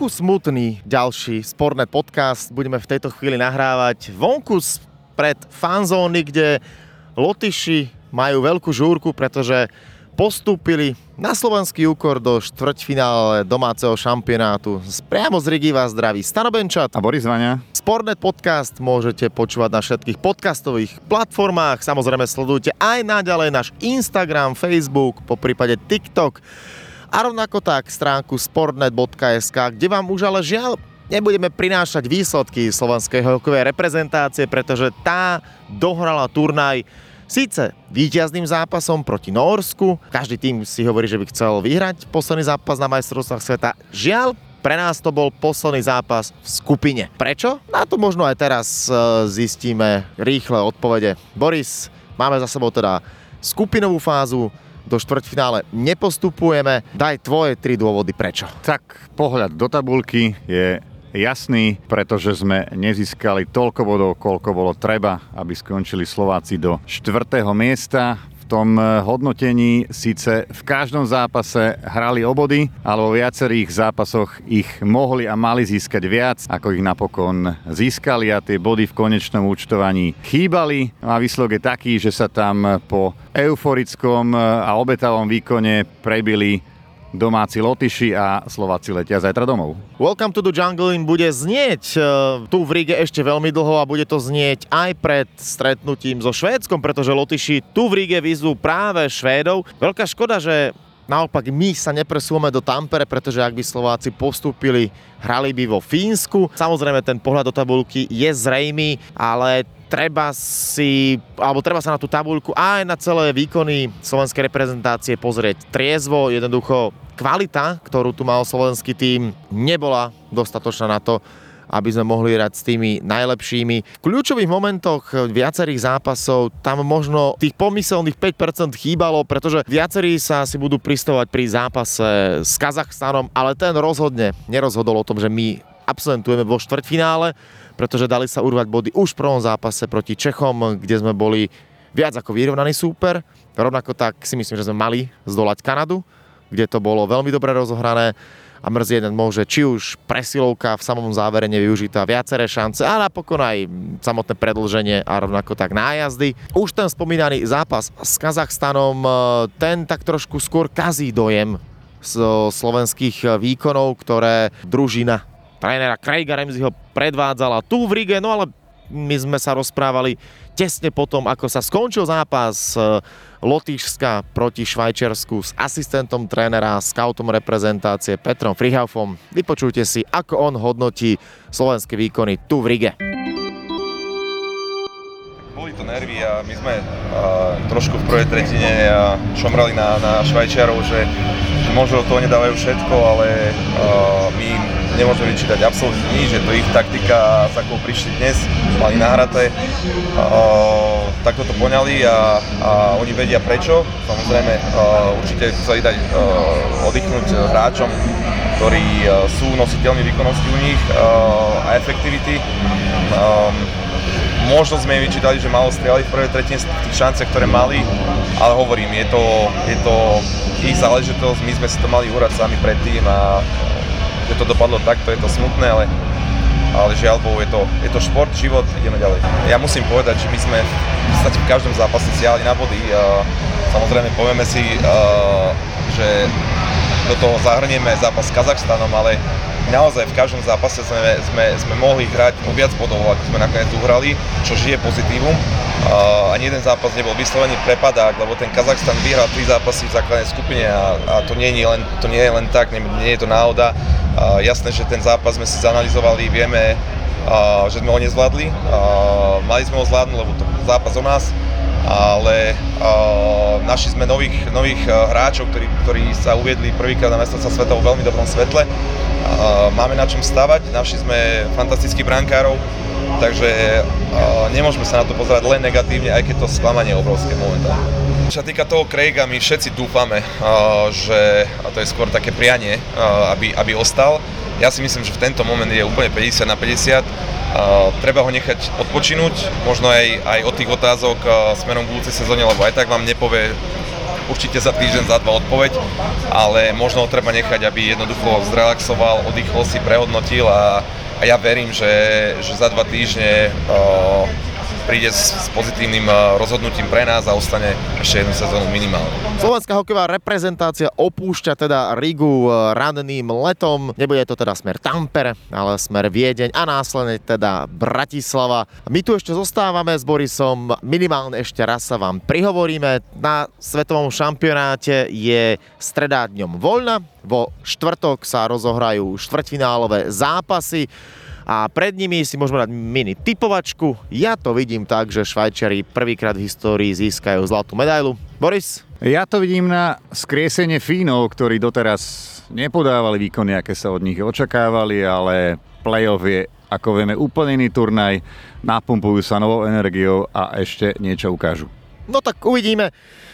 trochu smutný ďalší Sportnet podcast. Budeme v tejto chvíli nahrávať vonku pred fanzóny, kde Lotyši majú veľkú žúrku, pretože postúpili na slovenský úkor do štvrťfinále domáceho šampionátu. Priamo z Rigi vás zdraví Stanobenčat a Boris Vania. Sportnet podcast môžete počúvať na všetkých podcastových platformách. Samozrejme sledujte aj naďalej náš Instagram, Facebook, po prípade TikTok a rovnako tak stránku sportnet.sk, kde vám už ale žiaľ nebudeme prinášať výsledky slovenskej hokejovej reprezentácie, pretože tá dohrala turnaj Síce víťazným zápasom proti Norsku, každý tým si hovorí, že by chcel vyhrať posledný zápas na majstrovstvách sveta. Žiaľ, pre nás to bol posledný zápas v skupine. Prečo? Na to možno aj teraz e, zistíme rýchle odpovede. Boris, máme za sebou teda skupinovú fázu, do štvrťfinále nepostupujeme. Daj tvoje tri dôvody prečo. Tak pohľad do tabulky je jasný, pretože sme nezískali toľko bodov, koľko bolo treba, aby skončili Slováci do štvrtého miesta tom eh, hodnotení síce v každom zápase hrali obody, ale vo viacerých zápasoch ich mohli a mali získať viac, ako ich napokon získali a tie body v konečnom účtovaní chýbali. A výsledok je taký, že sa tam po euforickom eh, a obetavom výkone prebili domáci Lotyši a Slováci letia zajtra domov. Welcome to the Jungle bude znieť uh, tu v Ríge ešte veľmi dlho a bude to znieť aj pred stretnutím so Švédskom, pretože Lotyši tu v Ríge vyzvú práve Švédov. Veľká škoda, že Naopak my sa nepresúvame do Tampere, pretože ak by Slováci postúpili, hrali by vo Fínsku. Samozrejme ten pohľad do tabulky je zrejmý, ale treba si, alebo treba sa na tú tabuľku aj na celé výkony slovenskej reprezentácie pozrieť triezvo, jednoducho kvalita, ktorú tu mal slovenský tým, nebola dostatočná na to, aby sme mohli hrať s tými najlepšími. V kľúčových momentoch viacerých zápasov tam možno tých pomyselných 5% chýbalo, pretože viacerí sa si budú pristovať pri zápase s Kazachstanom, ale ten rozhodne nerozhodol o tom, že my absolventujeme vo štvrťfinále, pretože dali sa urvať body už v prvom zápase proti Čechom, kde sme boli viac ako vyrovnaný súper. Rovnako tak si myslím, že sme mali zdolať Kanadu, kde to bolo veľmi dobre rozohrané a mrzí jeden môže či už presilovka v samom závere nevyužitá viaceré šance a napokon aj samotné predlženie a rovnako tak nájazdy. Už ten spomínaný zápas s Kazachstanom, e, ten tak trošku skôr kazí dojem z slovenských výkonov, ktoré družina trénera Craiga Ramseyho predvádzala tu v Rige, no ale my sme sa rozprávali tesne potom, ako sa skončil zápas e, Lotyšska proti Švajčiarsku s asistentom trénera, scoutom reprezentácie Petrom Frihaufom. Vypočujte si, ako on hodnotí slovenské výkony tu v Rige. To nervy a my sme uh, trošku v prvej tretine uh, šomrali na, na Švajčiarov, že, že možno toho nedávajú všetko, ale uh, my nemôžeme vyčítať absolútne nič, že to ich taktika, s akou prišli dnes, mali nahraté, takto to poňali a, a oni vedia prečo. Samozrejme, uh, určite chceli dať uh, oddychnúť hráčom, ktorí sú nositeľmi výkonnosti u nich a efektivity. Možno sme vyčítali, že malo strieľať v prvej tretine z tých šance, ktoré mali, ale hovorím, je to, je to ich záležitosť, my sme si to mali urať sami predtým a že to dopadlo takto, je to smutné, ale, ale žiaľ Bohu, je to, je to šport, život, ideme ďalej. Ja musím povedať, že my sme v podstate v každom zápase siahli na body. Samozrejme, povieme si, že do toho zahrnieme zápas s Kazachstanom, ale naozaj v každom zápase sme, sme, sme mohli hrať o viac bodov, ako sme nakoniec uhrali, čo žije pozitívum. Uh, ani jeden zápas nebol vyslovený prepadák, lebo ten Kazachstan vyhral tri zápasy v základnej skupine a, a to, nie je len, to nie je len tak, nie, nie je to náhoda. Uh, jasné, že ten zápas sme si zanalizovali, vieme, uh, že sme ho nezvládli. Uh, mali sme ho zvládnuť, lebo to zápas o nás, ale našli sme nových, nových uh, hráčov, ktorí, ktorí sa uviedli prvýkrát na mestrovstva sveta vo veľmi dobrom svetle. Uh, máme na čom stavať, našli sme fantastických brankárov, takže nemôžeme sa na to pozerať len negatívne, aj keď to sklamanie je obrovské momentálne. Čo sa týka toho Craiga, my všetci dúfame, že, a to je skôr také prianie, aby, aby ostal. Ja si myslím, že v tento moment je úplne 50 na 50. Treba ho nechať odpočinúť, možno aj, aj od tých otázok smerom budúcej sezóne, lebo aj tak vám nepovie určite za týždeň, za dva odpoveď, ale možno ho treba nechať, aby jednoducho zrelaxoval, oddychol si, prehodnotil a, a ja verím, že, že za dva týždne uh, príde s, s pozitívnym eh, rozhodnutím pre nás a ostane ešte jednu sezónu minimálne. Slovenská hokejová reprezentácia opúšťa teda Rigu eh, ranným letom. Nebude to teda smer Tampere, ale smer Viedeň a následne teda Bratislava. My tu ešte zostávame s Borisom, minimálne ešte raz sa vám prihovoríme. Na svetovom šampionáte je streda dňom voľna, vo štvrtok sa rozohrajú štvrťfinálové zápasy a pred nimi si môžeme dať mini typovačku. Ja to vidím tak, že Švajčiari prvýkrát v histórii získajú zlatú medailu. Boris? Ja to vidím na skriesenie Fínov, ktorí doteraz nepodávali výkony, aké sa od nich očakávali, ale playoff je, ako vieme, úplne iný turnaj, napumpujú sa novou energiou a ešte niečo ukážu. No tak uvidíme.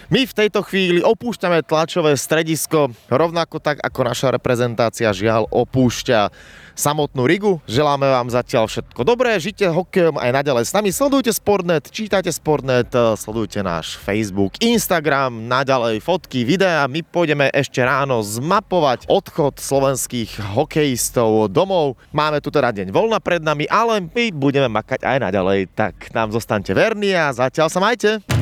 My v tejto chvíli opúšťame tlačové stredisko, rovnako tak ako naša reprezentácia žiaľ opúšťa samotnú Rigu. Želáme vám zatiaľ všetko dobré, žite hokejom aj naďalej s nami. Sledujte Sportnet, čítajte Sportnet, sledujte náš Facebook, Instagram, naďalej fotky, videá. My pôjdeme ešte ráno zmapovať odchod slovenských hokejistov domov. Máme tu teda deň voľna pred nami, ale my budeme makať aj naďalej, tak nám zostaňte verní a zatiaľ sa majte.